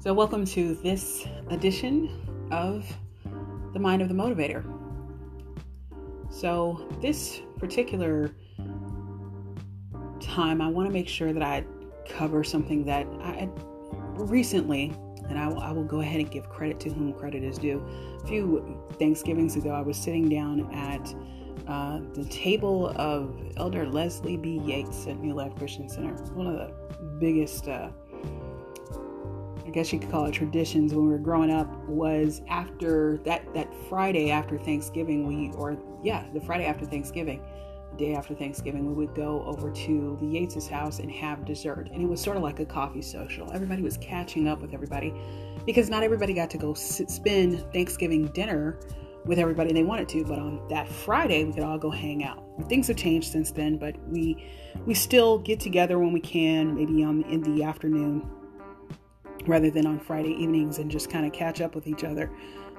So, welcome to this edition of The Mind of the Motivator. So, this particular time, I want to make sure that I cover something that I recently, and I will, I will go ahead and give credit to whom credit is due. A few Thanksgivings ago, I was sitting down at uh, the table of Elder Leslie B. Yates at New Life Christian Center, one of the biggest. Uh, I guess you could call it traditions when we were growing up was after that that Friday after Thanksgiving we or yeah the Friday after Thanksgiving the day after Thanksgiving we would go over to the Yates's house and have dessert. And it was sort of like a coffee social. Everybody was catching up with everybody because not everybody got to go sit, spend Thanksgiving dinner with everybody they wanted to but on that Friday we could all go hang out. Things have changed since then but we we still get together when we can maybe on in the afternoon rather than on Friday evenings and just kind of catch up with each other.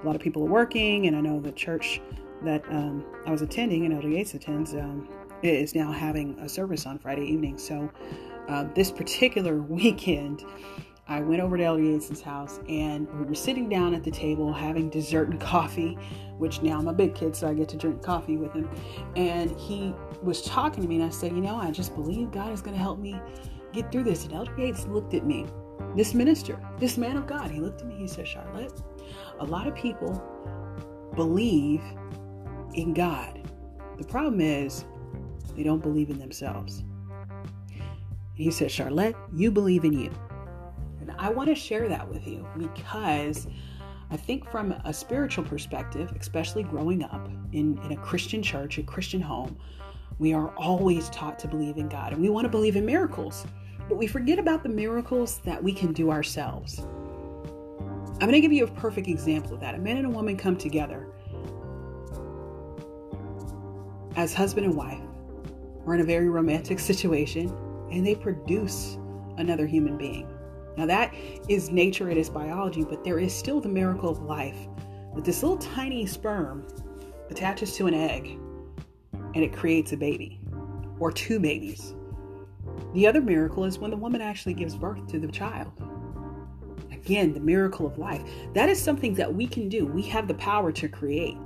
A lot of people are working, and I know the church that um, I was attending and Elder Yates attends um, is now having a service on Friday evening. So uh, this particular weekend, I went over to Elder Yates' house and we were sitting down at the table having dessert and coffee, which now I'm a big kid, so I get to drink coffee with him. And he was talking to me, and I said, You know, I just believe God is going to help me get through this. And Elder Yates looked at me this minister, this man of God, he looked at me, he said, Charlotte, a lot of people believe in God. The problem is they don't believe in themselves. He said, Charlotte, you believe in you. And I want to share that with you because I think from a spiritual perspective, especially growing up in, in a Christian church, a Christian home, we are always taught to believe in God and we want to believe in miracles but we forget about the miracles that we can do ourselves. I'm going to give you a perfect example of that. A man and a woman come together as husband and wife, or in a very romantic situation, and they produce another human being. Now, that is nature, it is biology, but there is still the miracle of life that this little tiny sperm attaches to an egg and it creates a baby or two babies. The other miracle is when the woman actually gives birth to the child. Again, the miracle of life. That is something that we can do. We have the power to create.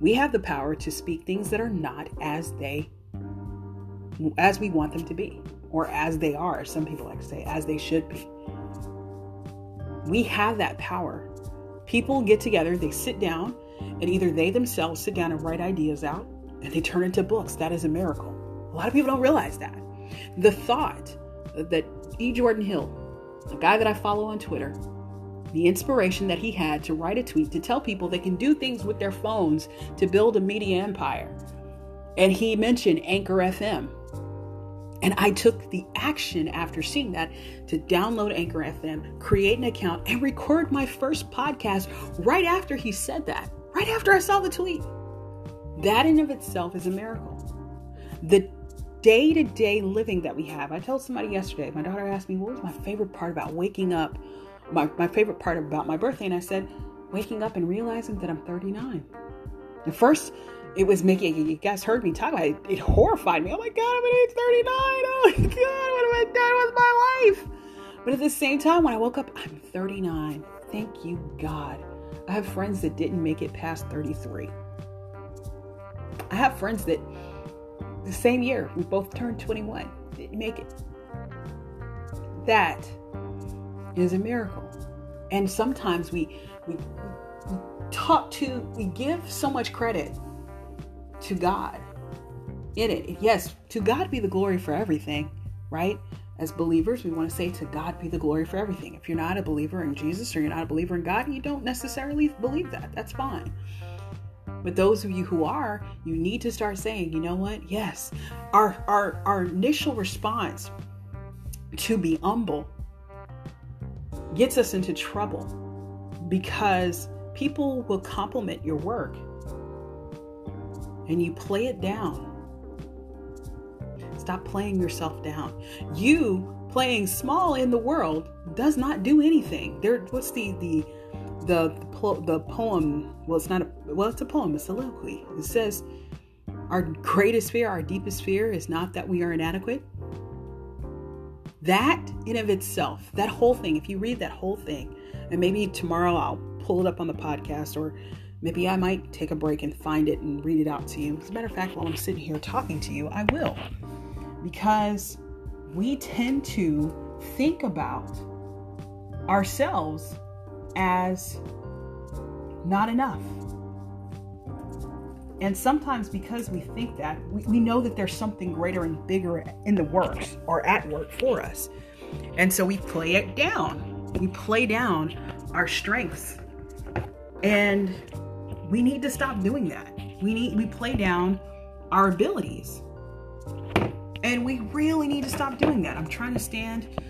We have the power to speak things that are not as they as we want them to be or as they are, some people like to say, as they should be. We have that power. People get together, they sit down, and either they themselves sit down and write ideas out and they turn into books. That is a miracle. A lot of people don't realize that. The thought that E. Jordan Hill, a guy that I follow on Twitter, the inspiration that he had to write a tweet to tell people they can do things with their phones to build a media empire. And he mentioned Anchor FM. And I took the action after seeing that to download Anchor FM, create an account, and record my first podcast right after he said that, right after I saw the tweet. That in of itself is a miracle. The day to day living that we have. I told somebody yesterday, my daughter asked me, What was my favorite part about waking up? My, my favorite part about my birthday. And I said, Waking up and realizing that I'm 39. At first, it was making, you guys heard me talk about it, it horrified me. Oh my God, I'm at age 39. Oh my God, what have I done with my life? But at the same time, when I woke up, I'm 39. Thank you, God. I have friends that didn't make it past 33. I have friends that the same year. We both turned 21. Didn't make it. That is a miracle. And sometimes we we, we talk to we give so much credit to God in it. Yes, to God be the glory for everything, right? As believers, we want to say to God be the glory for everything. If you're not a believer in Jesus or you're not a believer in God, you don't necessarily believe that. That's fine. But those of you who are, you need to start saying, you know what? Yes, our our our initial response to be humble gets us into trouble because people will compliment your work and you play it down. Stop playing yourself down. You playing small in the world does not do anything. There what's the the the the poem well it's not a well it's a poem a soliloquy it says our greatest fear our deepest fear is not that we are inadequate that in of itself that whole thing if you read that whole thing And maybe tomorrow I'll pull it up on the podcast, or maybe I might take a break and find it and read it out to you. As a matter of fact, while I'm sitting here talking to you, I will. Because we tend to think about ourselves as not enough. And sometimes because we think that, we, we know that there's something greater and bigger in the works or at work for us. And so we play it down. We play down our strengths. And we need to stop doing that. We need we play down our abilities. And we really need to stop doing that. I'm trying to stand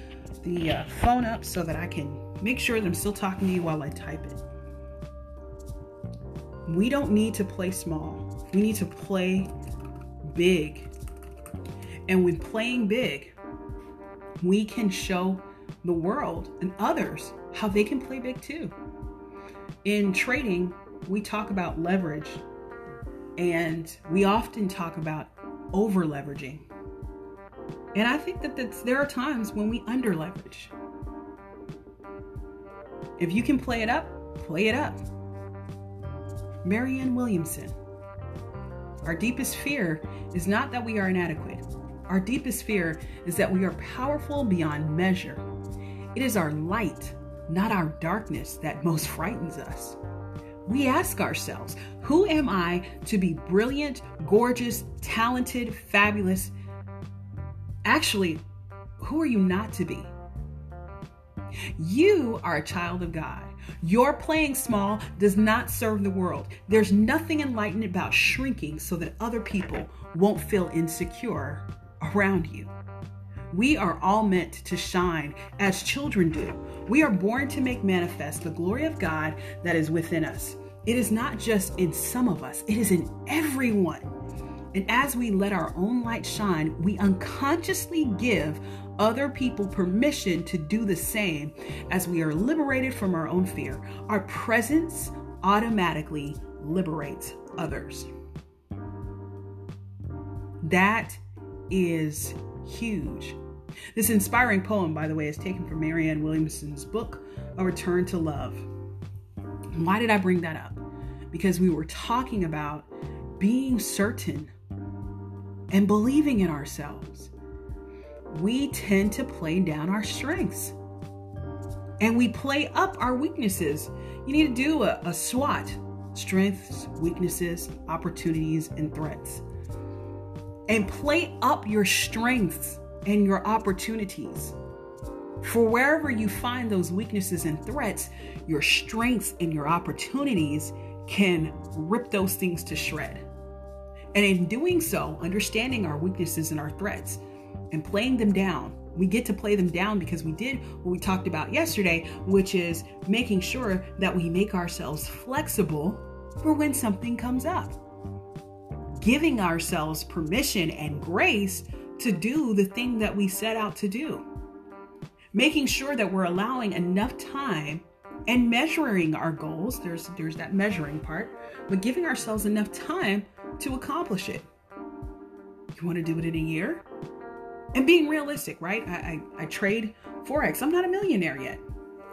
the uh, phone up so that I can make sure that I'm still talking to you while I type it. We don't need to play small. We need to play big. And with playing big, we can show the world and others how they can play big too. In trading, we talk about leverage and we often talk about over leveraging. And I think that there are times when we under leverage. If you can play it up, play it up. Marianne Williamson. Our deepest fear is not that we are inadequate. Our deepest fear is that we are powerful beyond measure. It is our light, not our darkness, that most frightens us. We ask ourselves, who am I to be brilliant, gorgeous, talented, fabulous? Actually, who are you not to be? You are a child of God. Your playing small does not serve the world. There's nothing enlightened about shrinking so that other people won't feel insecure around you. We are all meant to shine as children do. We are born to make manifest the glory of God that is within us. It is not just in some of us, it is in everyone. And as we let our own light shine, we unconsciously give other people permission to do the same as we are liberated from our own fear. Our presence automatically liberates others. That is huge. This inspiring poem, by the way, is taken from Marianne Williamson's book, A Return to Love. Why did I bring that up? Because we were talking about being certain and believing in ourselves we tend to play down our strengths and we play up our weaknesses. You need to do a, a SWOT strengths, weaknesses, opportunities, and threats. And play up your strengths and your opportunities. For wherever you find those weaknesses and threats, your strengths and your opportunities can rip those things to shred. And in doing so, understanding our weaknesses and our threats, and playing them down. We get to play them down because we did what we talked about yesterday, which is making sure that we make ourselves flexible for when something comes up. Giving ourselves permission and grace to do the thing that we set out to do. Making sure that we're allowing enough time and measuring our goals. There's there's that measuring part, but giving ourselves enough time to accomplish it. You want to do it in a year? and being realistic, right? I, I, I trade Forex. I'm not a millionaire yet.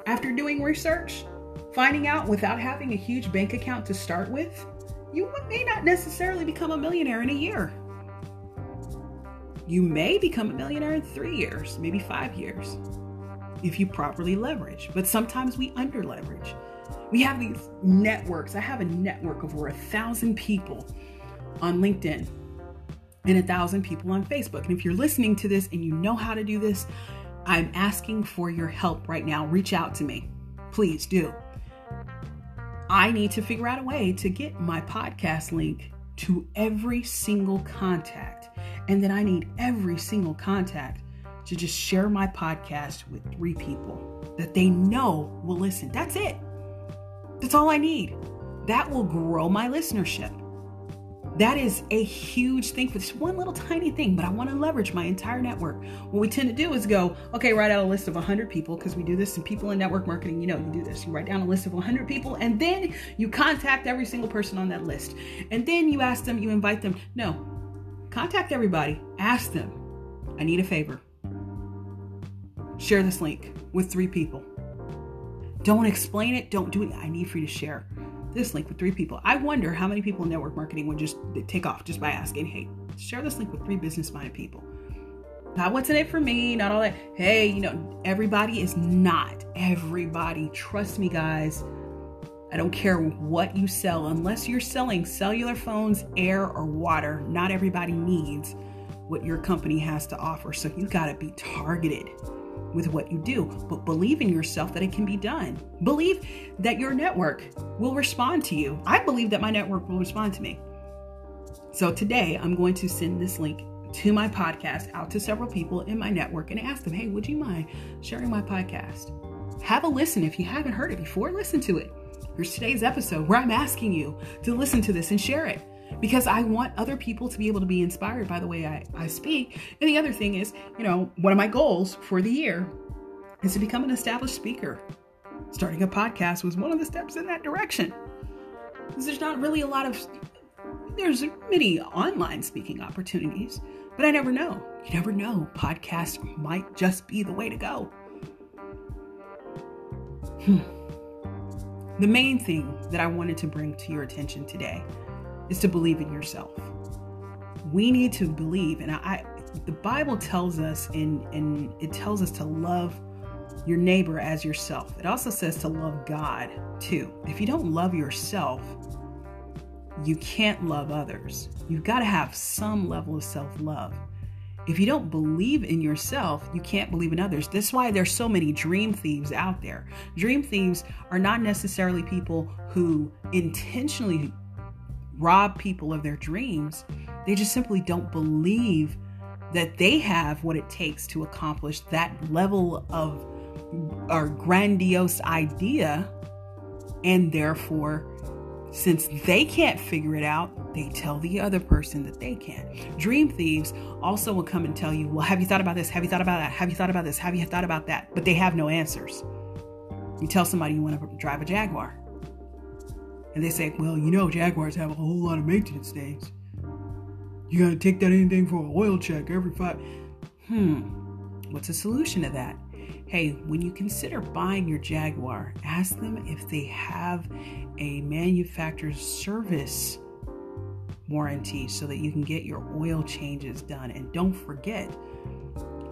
After doing research, finding out without having a huge bank account to start with, you may not necessarily become a millionaire in a year. You may become a millionaire in three years, maybe five years, if you properly leverage. But sometimes we under leverage. We have these networks. I have a network of over a thousand people on LinkedIn and a thousand people on Facebook. And if you're listening to this and you know how to do this, I'm asking for your help right now. Reach out to me. Please do. I need to figure out a way to get my podcast link to every single contact. And then I need every single contact to just share my podcast with three people that they know will listen. That's it. That's all I need. That will grow my listenership. That is a huge thing for this one little tiny thing, but I want to leverage my entire network. What we tend to do is go, okay, write out a list of 100 people because we do this in people in network marketing. You know, you do this. You write down a list of 100 people and then you contact every single person on that list. And then you ask them, you invite them. No, contact everybody. Ask them, I need a favor. Share this link with three people. Don't explain it. Don't do it. I need for you to share this link with three people. I wonder how many people in network marketing would just take off just by asking, hey, share this link with three business minded people. Not what's in it for me, not all that. Hey, you know, everybody is not everybody. Trust me, guys. I don't care what you sell, unless you're selling cellular phones, air, or water. Not everybody needs what your company has to offer. So you got to be targeted with what you do, but believe in yourself that it can be done. Believe that your network will respond to you. I believe that my network will respond to me. So today I'm going to send this link to my podcast out to several people in my network and ask them, hey, would you mind sharing my podcast? Have a listen. If you haven't heard it before, listen to it. Here's today's episode where I'm asking you to listen to this and share it because I want other people to be able to be inspired by the way I, I speak. And the other thing is, you know, one of my goals for the year is to become an established speaker. Starting a podcast was one of the steps in that direction. There's not really a lot of, there's many online speaking opportunities, but I never know. You never know. Podcast might just be the way to go. Hmm. The main thing that I wanted to bring to your attention today is to believe in yourself. We need to believe, and I, the Bible tells us, and and it tells us to love your neighbor as yourself. It also says to love God too. If you don't love yourself, you can't love others. You've got to have some level of self love. If you don't believe in yourself, you can't believe in others. That's why there's so many dream thieves out there. Dream thieves are not necessarily people who intentionally rob people of their dreams. They just simply don't believe that they have what it takes to accomplish that level of or grandiose idea. And therefore, since they can't figure it out, they tell the other person that they can. Dream thieves also will come and tell you, Well, have you thought about this? Have you thought about that? Have you thought about this? Have you thought about that? But they have no answers. You tell somebody you want to drive a Jaguar and they say, well, you know, Jaguars have a whole lot of maintenance days. You got to take that anything for an oil check every five. Hmm, what's the solution to that? Hey, when you consider buying your Jaguar, ask them if they have a manufacturer's service warranty so that you can get your oil changes done. And don't forget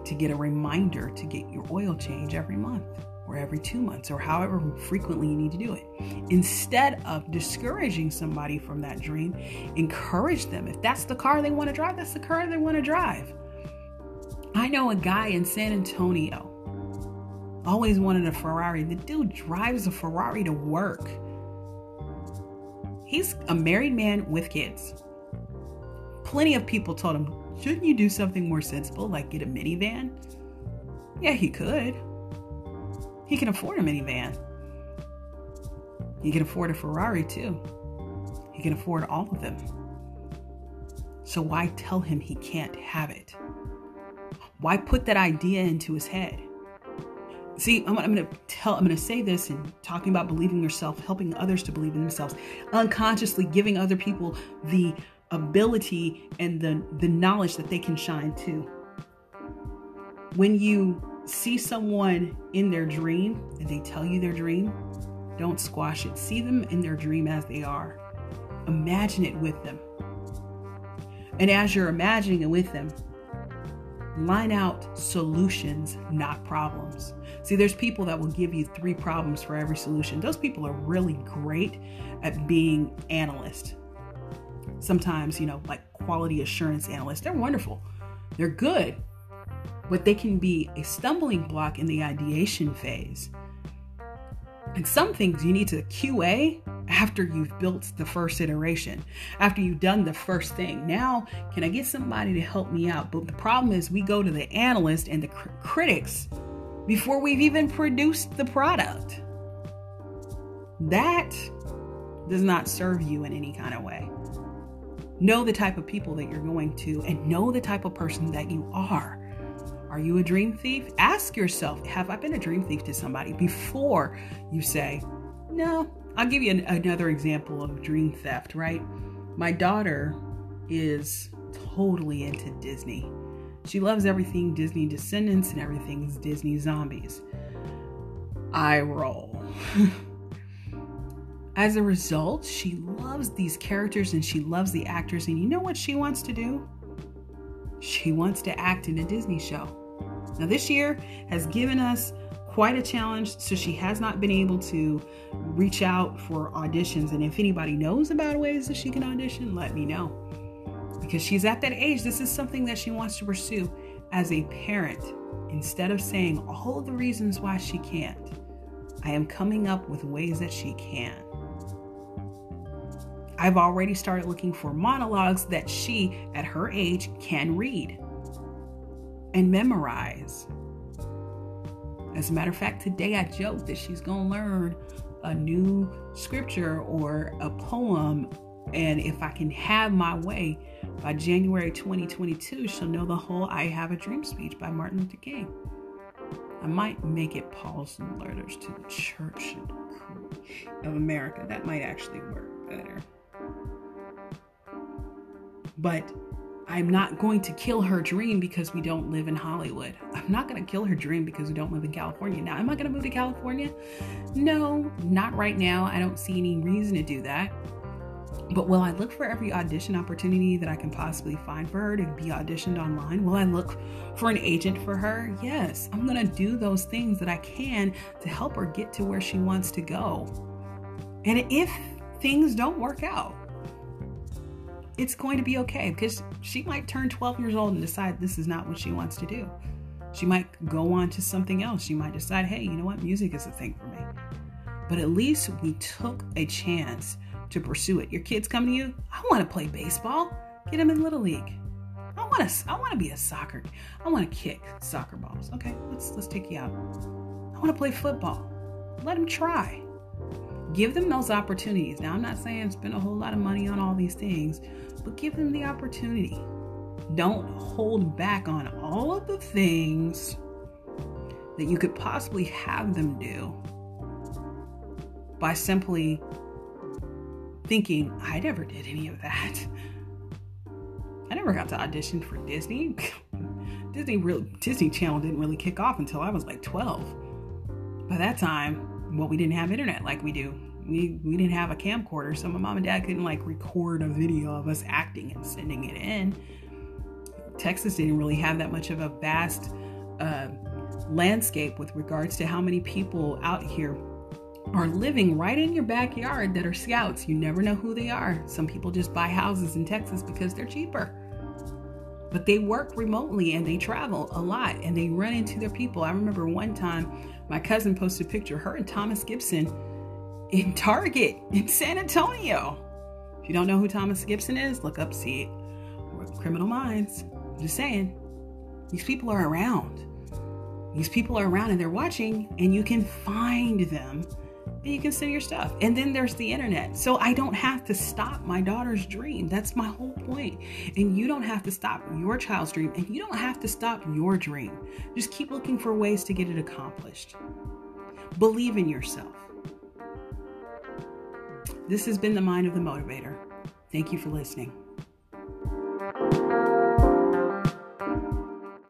to get a reminder to get your oil change every month or every two months or however frequently you need to do it. Instead of discouraging somebody from that dream, encourage them. If that's the car they want to drive, that's the car they want to drive. I know a guy in San Antonio always wanted a Ferrari. The dude drives a Ferrari to work. He's a married man with kids. Plenty of people told him, shouldn't you do something more sensible like get a minivan? Yeah, he could. He can afford a minivan. He can afford a Ferrari too. He can afford all of them. So why tell him he can't have it? Why put that idea into his head? See, I'm, I'm going to tell, I'm going to say this and talking about believing yourself, helping others to believe in themselves, unconsciously giving other people the ability and the, the knowledge that they can shine too. When you see someone in their dream and they tell you their dream, don't squash it. See them in their dream as they are. Imagine it with them. And as you're imagining it with them, line out solutions, not problems. See, there's people that will give you three problems for every solution. Those people are really great at being analysts. Sometimes, you know, like quality assurance analysts, they're wonderful. They're good but they can be a stumbling block in the ideation phase. And some things you need to QA after you've built the first iteration, after you've done the first thing. Now, can I get somebody to help me out? But the problem is, we go to the analyst and the cr- critics before we've even produced the product. That does not serve you in any kind of way. Know the type of people that you're going to and know the type of person that you are. Are you a dream thief? Ask yourself, have I been a dream thief to somebody before you say, no? I'll give you an, another example of dream theft, right? My daughter is totally into Disney. She loves everything Disney Descendants and everything's Disney Zombies. I roll. As a result, she loves these characters and she loves the actors. And you know what she wants to do? She wants to act in a Disney show. Now, this year has given us quite a challenge, so she has not been able to reach out for auditions. And if anybody knows about ways that she can audition, let me know. Because she's at that age, this is something that she wants to pursue as a parent. Instead of saying all the reasons why she can't, I am coming up with ways that she can. I've already started looking for monologues that she, at her age, can read and memorize. As a matter of fact, today I joked that she's going to learn a new scripture or a poem. And if I can have my way by January 2022, she'll know the whole I Have a Dream speech by Martin Luther King. I might make it Paul's letters to the Church of America. That might actually work better. But I'm not going to kill her dream because we don't live in Hollywood. I'm not going to kill her dream because we don't live in California. Now, am I going to move to California? No, not right now. I don't see any reason to do that. But will I look for every audition opportunity that I can possibly find for her to be auditioned online? Will I look for an agent for her? Yes, I'm going to do those things that I can to help her get to where she wants to go. And if things don't work out, it's going to be okay because she might turn 12 years old and decide this is not what she wants to do. She might go on to something else. She might decide, hey, you know what? Music is a thing for me. But at least we took a chance to pursue it. Your kids come to you, I want to play baseball. Get them in Little League. I want to I want to be a soccer. I want to kick soccer balls. Okay, let's let's take you out. I want to play football. Let them try. Give them those opportunities. Now, I'm not saying spend a whole lot of money on all these things, but give them the opportunity. Don't hold back on all of the things that you could possibly have them do by simply thinking, I never did any of that. I never got to audition for Disney. Disney real Disney Channel didn't really kick off until I was like 12. By that time, well, we didn't have internet like we do we we didn't have a camcorder, so my mom and dad couldn't like record a video of us acting and sending it in. Texas didn't really have that much of a vast uh, landscape with regards to how many people out here are living right in your backyard that are scouts. You never know who they are. Some people just buy houses in Texas because they're cheaper. But they work remotely and they travel a lot and they run into their people. I remember one time my cousin posted a picture, her and Thomas Gibson in Target in San Antonio. If you don't know who Thomas Gibson is, look up, see it. Criminal Minds. I'm just saying, these people are around. These people are around and they're watching, and you can find them and you can send your stuff. And then there's the internet. So I don't have to stop my daughter's dream. That's my whole point. And you don't have to stop your child's dream, and you don't have to stop your dream. Just keep looking for ways to get it accomplished. Believe in yourself. This has been the Mind of the Motivator. Thank you for listening.